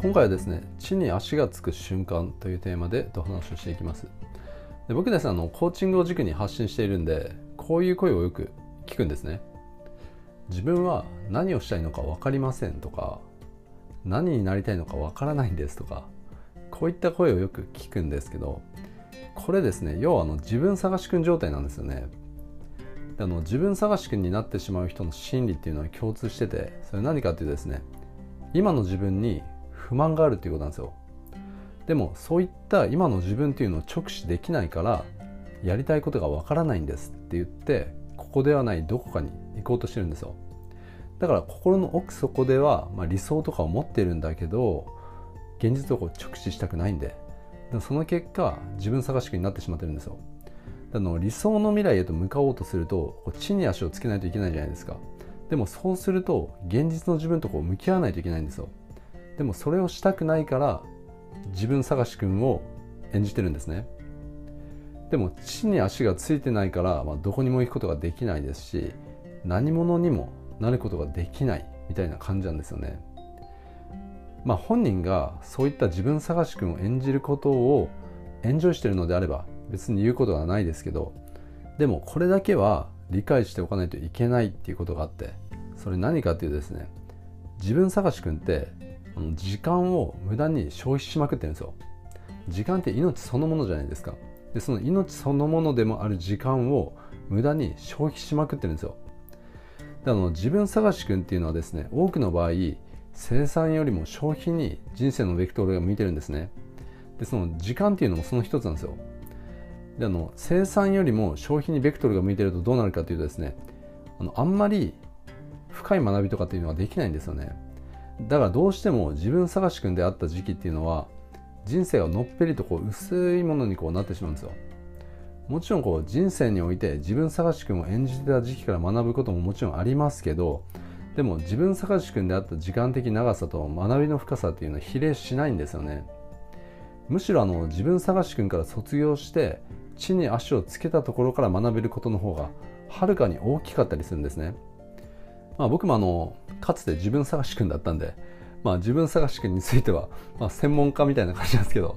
今回はですね地に足がつく瞬間というテーマでお話をしていきます。で僕ですねあのコーチングを軸に発信しているんでこういう声をよく聞くんですね。自分は何をしたいのか分かりませんとか何になりたいのか分からないんですとかこういった声をよく聞くんですけどこれですね要はあの自分探し君状態なんですよね。あの自分探し君になってしまう人の心理っていうのは共通しててそれ何かっていうとですね今の自分に不満があるっていうことなんですよ。でもそういった今の自分っていうのを直視できないからやりたいことがわからないんですって言ってここではないどこかに行こうとしてるんですよ。だから心の奥底では、まあ、理想とかを持ってるんだけど現実をこう直視したくないんでその結果自分探しになってしまってるんですよ。あの理想の未来へと向かおうとするとこう地に足をつけないといけないじゃないですか。でもそうすると現実の自分とこう向き合わないといけないんですよ。でもそれをしたくないから自分探し君を演じてるんですね。でも地に足がついてないから、まあ、どこにも行くことができないですし何者にもなることができないみたいな感じなんですよね。まあ本人がそういった自分探し君を演じることをエンジョイしてるのであれば別に言うことはないですけどでもこれだけは理解しておかないといけないっていうことがあってそれ何かっていうとですね自分探し君って時間を無駄に消費しまくってるんですよ。時間って命そのものじゃないですか。でその命そのものでもある時間を無駄に消費しまくってるんですよ。であの自分探し君っていうのはですね多くの場合生産よりも消費に人生のベクトルが向いてるんですね。でその時間っていうのもその一つなんですよ。であの生産よりも消費にベクトルが向いてるとどうなるかというとですねあのあんまり深い学びとかっていうのはできないんですよね。だからどうしても自分探し君であった時期っていうのは人生がのっぺりとこう薄いものにこうなってしまうんですよ。もちろんこう人生において自分探し君を演じてた時期から学ぶことももちろんありますけどでも自分探し君であった時間的長さと学びの深さっていうのは比例しないんですよね。むしろあの自分探し君から卒業して地に足をつけたところから学べることの方がはるかに大きかったりするんですね、まあ、僕もあのかつて自分探し君だったんで、まあ、自分探し君については、まあ、専門家みたいな感じなんですけど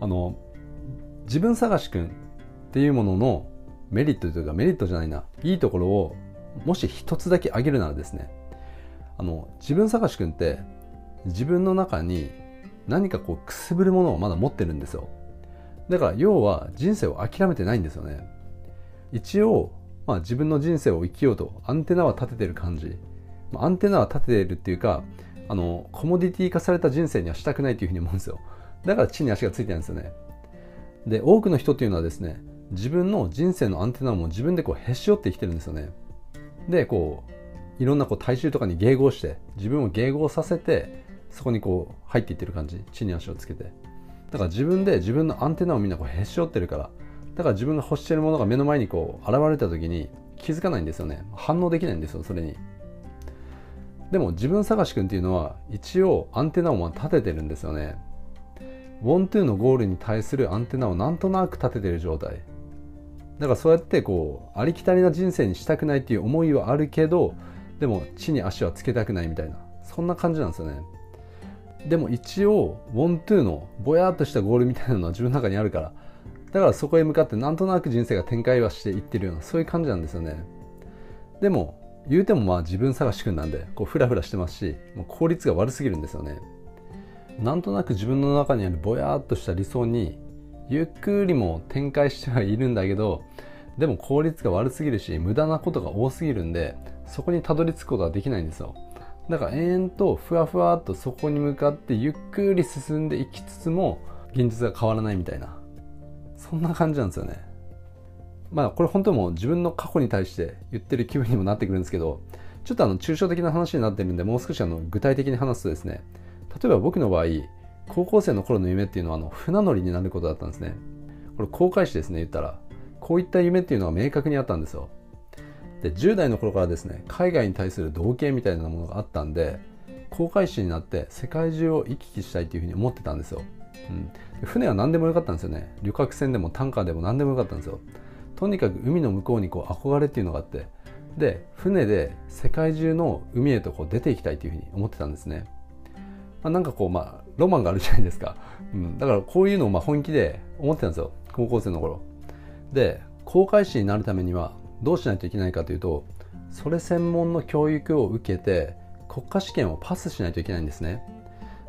あの自分探し君っていうもののメリットというかメリットじゃないないいところをもし一つだけ挙げるならですねあの自分探し君って自分の中に何かこうくすぶるものをまだ持ってるんですよ。だから要は人生を諦めてないんですよね。一応、まあ、自分の人生を生きようとアンテナは立ててる感じ。アンテナは立ててるっていうかあのコモディティ化された人生にはしたくないというふうに思うんですよ。だから地に足がついてるんですよね。で多くの人っていうのはですね自分の人生のアンテナも自分でこうへし折って生きてるんですよね。でこういろんなこう大衆とかに迎合して自分を迎合させてそこにこう入っていってる感じ。地に足をつけて。だから自分で自分のアンテナをみんなこうへし折ってるからだから自分が欲してるものが目の前にこう現れた時に気づかないんですよね。反応できないんですよそれに。でも自分探し君っていうのは一応アンテナを立ててるんですよね。ウォントゥーのゴールに対するアンテナをなんとなく立ててる状態。だからそうやってこうありきたりな人生にしたくないっていう思いはあるけどでも地に足はつけたくないみたいなそんな感じなんですよね。でも一応ウォントゥーのぼやっとしたゴールみたいなのは自分の中にあるからだからそこへ向かってなんとなく人生が展開はしていってるようなそういう感じなんですよね。でも言うてもまあ自分探し君なんでこうフラフラしてますしもう効率が悪すぎるんですよね。なんとなく自分の中にあるぼやっとした理想にゆっくりも展開してはいるんだけどでも効率が悪すぎるし無駄なことが多すぎるんでそこにたどり着くことはできないんですよ。だから延々とふわふわっとそこに向かってゆっくり進んでいきつつも現実が変わらないみたいな。そんな感じなんですよね。まあこれ本当もう自分の過去に対して言ってる気分にもなってくるんですけどちょっとあの抽象的な話になってるんでもう少しあの具体的に話すとですね。例えば僕の場合高校生の頃の夢っていうのはあの船乗りになることだったんですね。これ航海士ですね言ったら。こういった夢っていうのが明確にあったんですよ。で10代の頃からですね海外に対する同型みたいなものがあったんで航海士になって世界中を行き来したいというふうに思ってたんですよ、うん、船は何でもよかったんですよね。旅客船でもタンカーでも何でもよかったんですよ。とにかく海の向こうにこう憧れっていうのがあって。で船で世界中の海へとこう出ていきたいというふうに思ってたんですね、まあ、なんかこうまあロマンがあるじゃないですか、うん、だからこういうのをまあ本気で思ってたんですよ。高校生の頃。で航海士になるためにはどうしないといけないかというとそれ専門の教育を受けて国家試験をパスしないといけないんですね。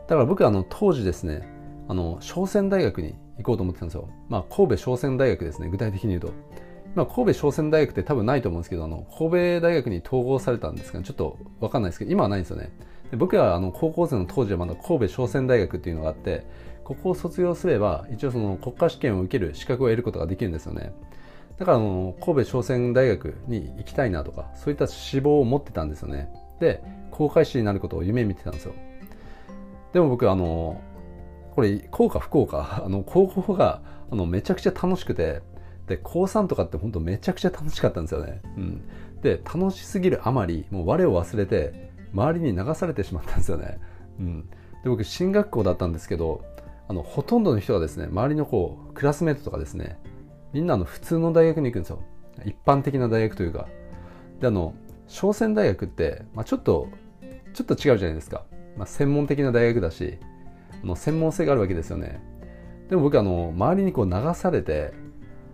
だから僕はあの当時ですねあの商船大学に行こうと思ってたんですよ、まあ、神戸商船大学ですね具体的に言うと、まあ、神戸商船大学って多分ないと思うんですけどあの神戸大学に統合されたんですがちょっと分かんないですけど今はないんですよね。で僕はあの高校生の当時はまだ神戸商船大学っていうのがあってここを卒業すれば一応その国家試験を受ける資格を得ることができるんですよね。だからあの神戸商船大学に行きたいなとかそういった志望を持ってたんですよね。で航海士になることを夢見てたんですよ。でも僕あのこれ幸か不幸か。あの高校があのめちゃくちゃ楽しくて。で高3とかって本当めちゃくちゃ楽しかったんですよね、うん、で楽しすぎるあまりもう我を忘れて周りに流されてしまったんですよね、うん、で僕進学校だったんですけどあのほとんどの人がですね周りのこうクラスメートとかですねみんなの普通の大学に行くんですよ。一般的な大学というか。であの商船大学って、まあ、ちょっとちょっと違うじゃないですか、まあ、専門的な大学だしの専門性があるわけですよね。でも僕あの周りにこう流されて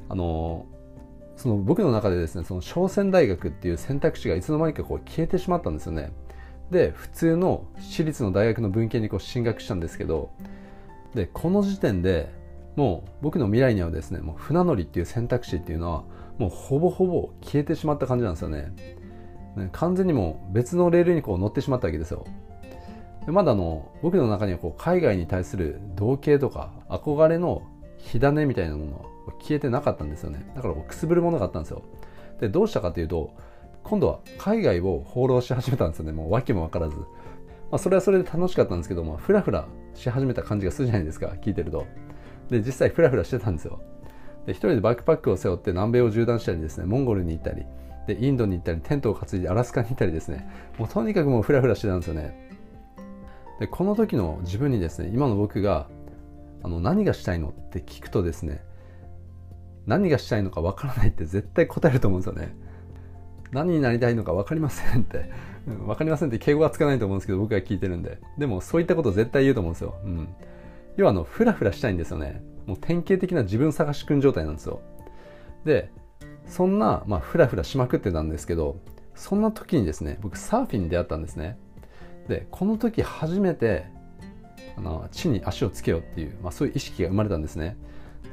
あのその僕の中でですねその商船大学っていう選択肢がいつの間にかこう消えてしまったんですよね。で普通の私立の大学の文系にこう進学したんですけどでこの時点でもう僕の未来にはですねもう船乗りっていう選択肢っていうのはもうほぼほぼ消えてしまった感じなんですよね。ね完全にもう別のレールにこう乗ってしまったわけですよ。でまだの僕の中にはこう海外に対する同型とか憧れの火種みたいなものは消えてなかったんですよね。だからくすぶるものがあったんですよ。でどうしたかというと今度は海外を放浪し始めたんですよね。もう訳も分からず、まあ、それはそれで楽しかったんですけどもフラフラし始めた感じがするじゃないですか聞いてると。で実際フラフラしてたんですよ。で一人でバックパックを背負って南米を縦断したりですねモンゴルに行ったりでインドに行ったりテントを担いでアラスカに行ったりですね。もうとにかくもうフラフラしてたんですよね。でこの時の自分にですね今の僕があの何がしたいのって聞くとですね何がしたいのかわからないって絶対答えると思うんですよね。何になりたいのか分かりませんって分かりませんって敬語がつかないと思うんですけど僕が聞いてるんで。でもそういったこと絶対言うと思うんですよ、うん、要はあのフラフラしたいんですよね。もう典型的な自分探し君状態なんですよ。でそんな、まあ、フラフラしまくってたんですけどそんな時にですね僕サーフィンに出会ったんですね。でこの時初めてあの地に足をつけようっていう、まあ、そういう意識が生まれたんですね。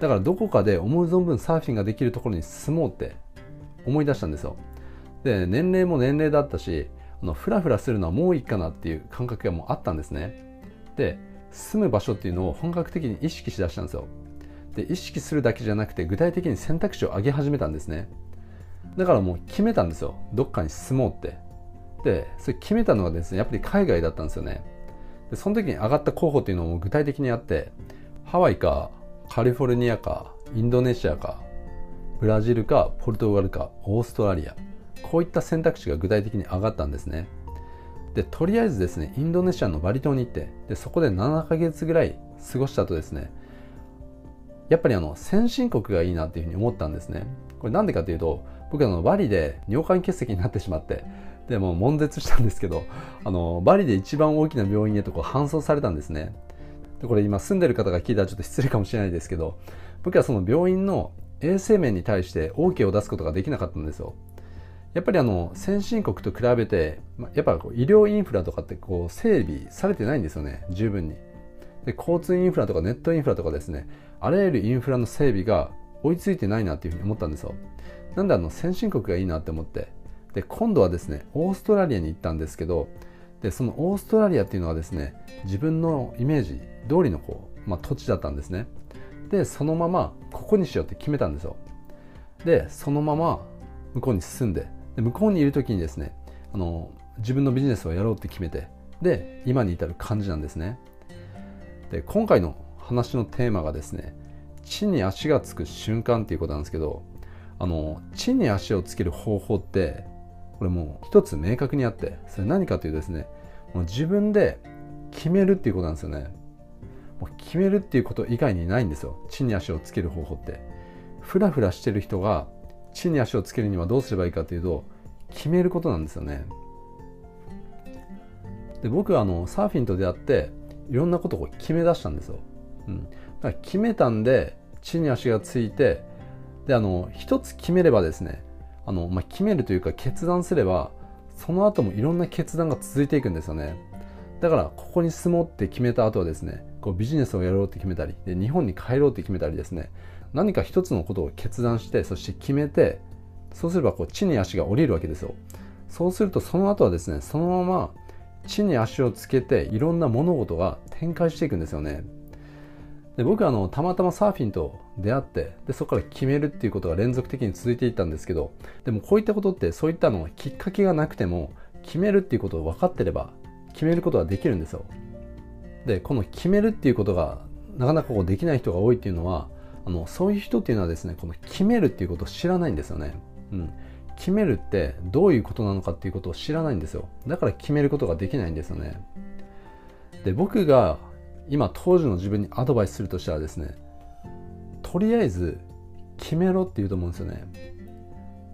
だからどこかで思う存分サーフィンができるところに住もうって思い出したんですよ。で年齢も年齢だったしあのフラフラするのはもういいかなっていう感覚がもうあったんですね。で住む場所っていうのを本格的に意識しだしたんですよ。で意識するだけじゃなくて具体的に選択肢を上げ始めたんですね。だからもう決めたんですよ。どっかに住もうって。それ決めたのがですねやっぱり海外だったんですよね。でその時に上がった候補っていうのも具体的にあってハワイかカリフォルニアかインドネシアかブラジルかポルトガルかオーストラリア。こういった選択肢が具体的に上がったんですね。でとりあえずですねインドネシアのバリ島に行ってでそこで7ヶ月ぐらい過ごした後ですねやっぱりあの先進国がいいなっていうふうに思ったんですね。これなんでかというと僕あのバリで尿管結石になってしまってでも悶絶したんですけどあのバリで一番大きな病院へとこう搬送されたんですね。でこれ今住んでる方が聞いたらちょっと失礼かもしれないですけど僕はその病院の衛生面に対して OK を出すことができなかったんですよ。やっぱりあの先進国と比べてやっぱこう医療インフラとかってこう整備されてないんですよね。十分に。で交通インフラとかネットインフラとかですね。あらゆるインフラの整備が追いついてないなっていうふうに思ったんですよ。なんであの先進国がいいなって思ってで今度はですねオーストラリアに行ったんですけどでそのオーストラリアっていうのはですね自分のイメージ通りのこう、まあ、土地だったんですね。でそのままここにしようって決めたんですよ。でそのまま向こうに進んでで向こうにいる時にですねあの自分のビジネスをやろうって決めてで今に至る感じなんですね。で今回の話のテーマがですね地に足がつく瞬間っていうことなんですけどあの地に足をつける方法ってこれもう一つ明確にあってそれ何かというとですねもう自分で決めるっていうことなんですよね。もう決めるっていうこと以外にないんですよ。地に足をつける方法って。フラフラしてる人が地に足をつけるにはどうすればいいかというと決めることなんですよね。で僕はあのサーフィンと出会っていろんなことを決め出したんですよ、うん、だから決めたんで地に足がついてであの一つ決めればですねあの、まあ、決めるというか決断すればその後もいろんな決断が続いていくんですよね。だからここに住もうって決めた後はですねこうビジネスをやろうって決めたりで日本に帰ろうって決めたりですね何か一つのことを決断してそして決めてそうすればこう地に足が降りるわけですよ。そうするとその後はですねそのまま地に足をつけていろんな物事が展開していくんですよね。で僕はあのたまたまサーフィンと出会ってでそこから決めるっていうことが連続的に続いていったんですけどでもこういったことってそういったのきっかけがなくても決めるっていうことを分かってれば決めることができるんですよ。でこの決めるっていうことがなかなかこうできない人が多いっていうのはあのそういう人っていうのはですねこの決めるっていうことを知らないんですよね、うん、決めるってどういうことなのかっていうことを知らないんですよ。だから決めることができないんですよね。で僕が今当時の自分にアドバイスするとしたらですねとりあえず決めろって言うと思うんですよね。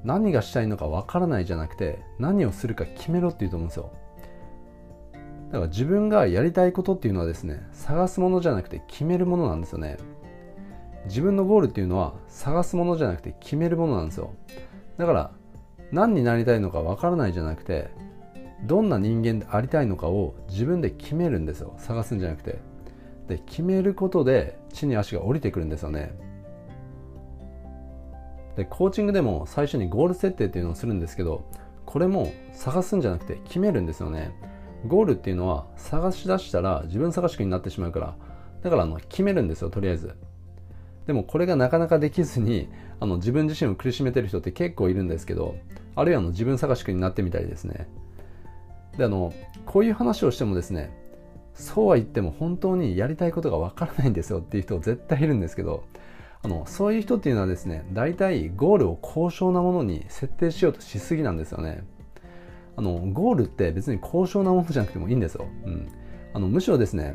何がしたいのかわからないじゃなくて何をするか決めろって言うと思うんですよ。だから自分がやりたいことっていうのはですね探すものじゃなくて決めるものなんですよね。自分のゴールっていうのは探すものじゃなくて決めるものなんですよ。だから何になりたいのかわからないじゃなくてどんな人間でありたいのかを自分で決めるんですよ。探すんじゃなくて。で決めることで地に足が降りてくるんですよね。でコーチングでも最初にゴール設定っていうのをするんですけどこれも探すんじゃなくて決めるんですよね。ゴールっていうのは探し出したら自分探しくになってしまうからだからあの決めるんですよとりあえず。でもこれがなかなかできずにあの自分自身を苦しめてる人って結構いるんですけどあるいはあの自分探しくになってみたりですね。であのこういう話をしてもですねそうは言っても本当にやりたいことがわからないんですよっていう人絶対いるんですけどあのそういう人っていうのはですね大体ゴールを高尚なものに設定しようとしすぎなんですよね。あのゴールって別に高尚なものじゃなくてもいいんですよ、うん、あのむしろですね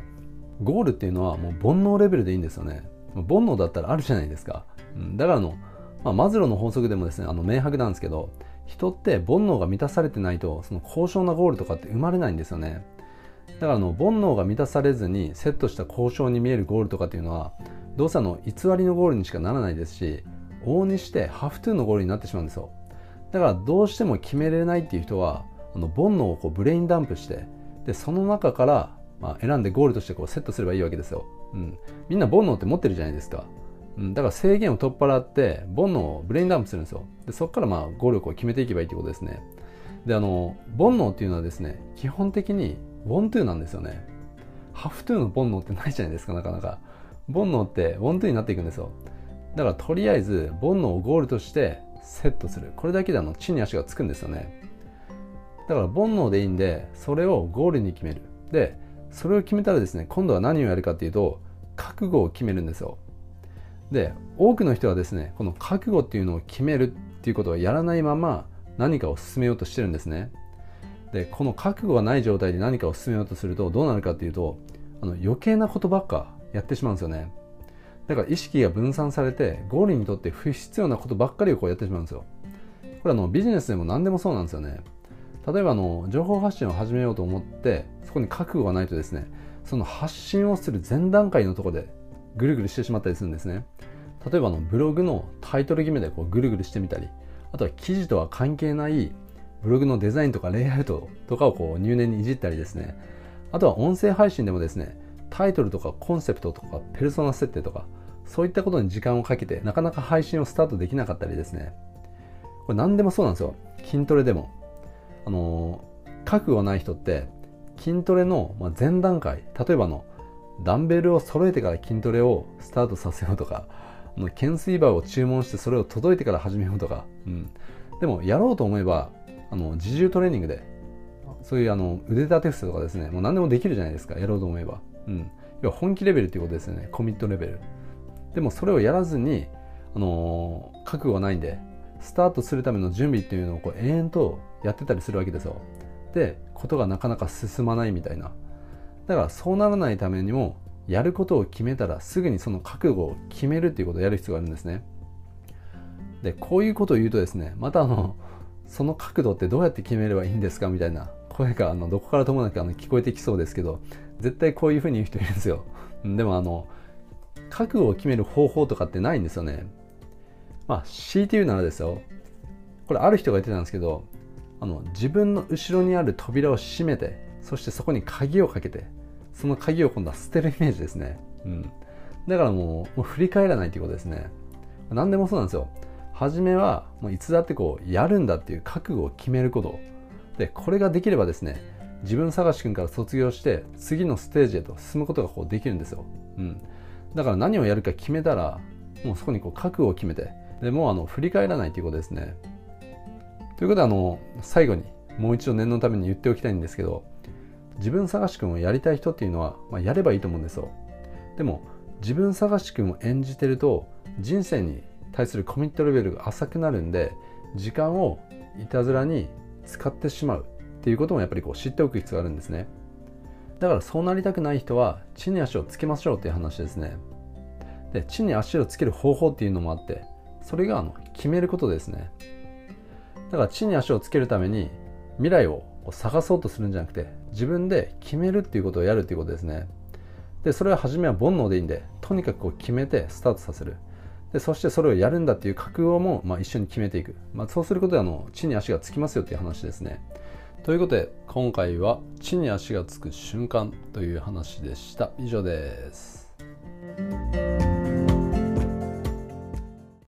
ゴールっていうのはもう煩悩レベルでいいんですよね。煩悩だったらあるじゃないですか、うん、だからあの、まあ、マズローの法則でもですねあの明白なんですけど人って煩悩が満たされてないとその高尚なゴールとかって生まれないんですよね。だからあの煩悩が満たされずにセットした交渉に見えるゴールとかっていうのはどうせあの偽りのゴールにしかならないですし往々にして have to のゴールになってしまうんですよ。だからどうしても決めれないっていう人はあの煩悩をこう brain dump してでその中からまあ選んでゴールとしてこうセットすればいいわけですよ、うん、みんな煩悩って持ってるじゃないですか、うん、だから制限を取っ払って煩悩を brain dump するんですよ。でそこからまあゴールを決めていけばいいってことですね。であの煩悩っていうのはですね基本的に want to なんですよね。 have to の煩悩ってないじゃないですか、なかなか。煩悩ってウォントゥーになっていくんですよ。だからとりあえず煩悩をゴールとしてセットする。これだけであの地に足がつくんですよね。だから煩悩でいいんで、それをゴールに決める。で、それを決めたらですね、今度は何をやるかっていうと、覚悟を決めるんですよ。で、多くの人はですね、この覚悟っていうのを決めるっていうことをやらないまま何かを進めようとしてるんですね。でこの覚悟がない状態で何かを進めようとするとどうなるかっていうとあの余計なことばっかやってしまうんですよね。だから意識が分散されてゴールにとって不必要なことばっかりをこうやってしまうんですよ。これあのビジネスでも何でもそうなんですよね。例えばあの情報発信を始めようと思ってそこに覚悟がないとですねその発信をする前段階のとこでぐるぐるしてしまったりするんですね。例えばのブログのタイトル決めでこうぐるぐるしてみたりあとは記事とは関係ないブログのデザインとかレイアウトとかをこう入念にいじったりですね。あとは音声配信でもですねタイトルとかコンセプトとかペルソナ設定とかそういったことに時間をかけてなかなか配信をスタートできなかったりですね。これ何でもそうなんですよ。筋トレでも。あの覚悟ない人って筋トレの前段階例えばのダンベルを揃えてから筋トレをスタートさせようとか懸垂バーを注文してそれを届いてから始めようとか、うん、でもやろうと思えばあの自重トレーニングでそういうあの腕立て伏せとかですねもう何でもできるじゃないですかやろうと思えば、うん、要は本気レベルっていうことですよねコミットレベル。でもそれをやらずに、あのー、覚悟がないんでスタートするための準備っていうのをこう延々とやってたりするわけですよ。でことがなかなか進まないみたいな。だからそうならないためにもやることを決めたらすぐにその覚悟を決めるっていうことをやる必要があるんですね。でこういうことを言うとですねまたあのその角度ってどうやって決めればいいんですかみたいな声があのどこからともなくあの聞こえてきそうですけど絶対こういうふうに言う人いるんですよ。でもあの覚悟を決める方法とかってないんですよね。まあ強いて言うならですよ。これある人が言ってたんですけどあの自分の後ろにある扉を閉めてそしてそこに鍵をかけてその鍵を今度は捨てるイメージですね、うん、だからもうもう振り返らないということですね。何でもそうなんですよ。初めはもういつだってこうやるんだっていう覚悟を決めること。でこれができればですね自分探し君から卒業して次のステージへと進むことがこうできるんですよ、うん、だから何をやるか決めたらもうそこにこう覚悟を決めてでもうあの振り返らないということですね。ということであの最後にもう一度念のために言っておきたいんですけど自分探し君をやりたい人っていうのは、まあ、やればいいと思うんですよ。でも自分探し君を演じてると人生に対するコミットレベルが浅くなるんで時間をいたずらに使ってしまうっていうこともやっぱりこう知っておく必要があるんですね。だからそうなりたくない人は地に足をつけましょうっていう話ですね。で地に足をつける方法っていうのもあってそれがあの決めることですね。だから地に足をつけるために未来を探そうとするんじゃなくて自分で決めるっていうことをやるっていうことですね。でそれは初めは煩悩でいいんでとにかくこう決めてスタートさせる。でそしてそれをやるんだっていう覚悟も、まあ、一緒に決めていく、まあ、そうすることであの地に足がつきますよっていう話ですね。ということで今回は地に足がつく瞬間という話でした。以上です。